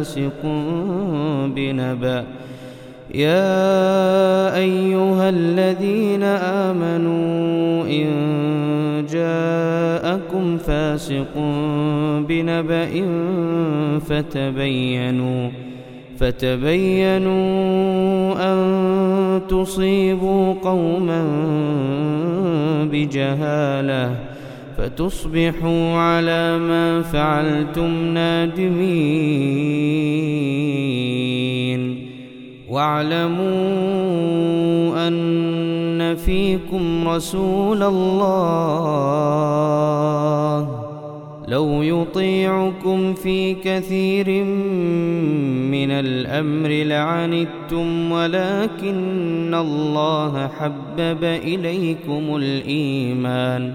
فاسق بنبأ. يا أيها الذين آمنوا إن جاءكم فاسق بنبأ فتبينوا فتبينوا أن تصيبوا قوما بجهالة. فتصبحوا على ما فعلتم نادمين. واعلموا أن فيكم رسول الله. لو يطيعكم في كثير من الأمر لعنتم ولكن الله حبب إليكم الإيمان.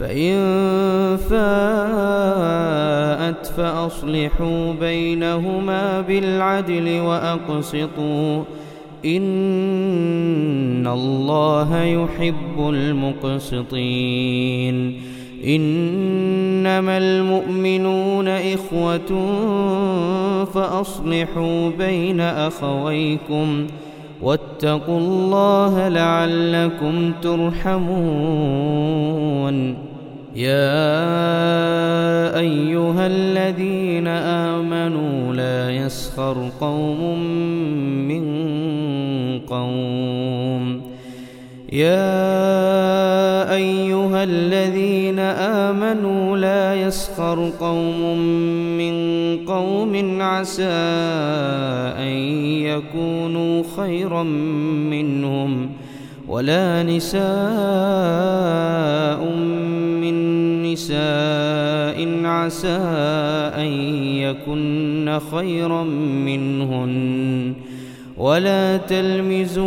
فإن فاءت فأصلحوا بينهما بالعدل وأقسطوا. إن الله يحب المقسطين. إنما المؤمنون إخوة فأصلحوا بين أخويكم. واتقوا الله لعلكم ترحمون. يا أيها الذين آمنوا لا يسخر قوم من قوم. يا الذين آمنوا لا يسخر قوم من قوم عسى أن يكونوا خيرا منهم ولا نساء من نساء عسى أن يكن خيرا منهن ولا تلمزوا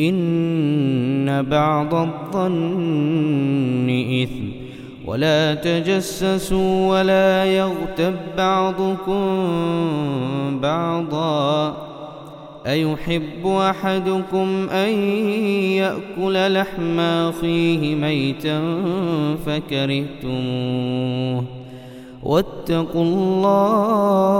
إن بعض الظن إثم. ولا تجسسوا ولا يغتب بعضكم بعضا. أيحب أحدكم أن يأكل لحم أخيه ميتا فكرهتموه. واتقوا الله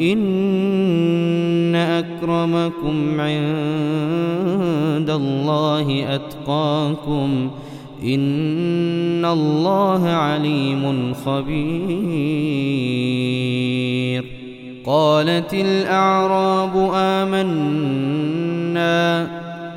إن أكرمكم عند الله أتقاكم ۖ إن الله عليم خبير قالت الأعراب آمنا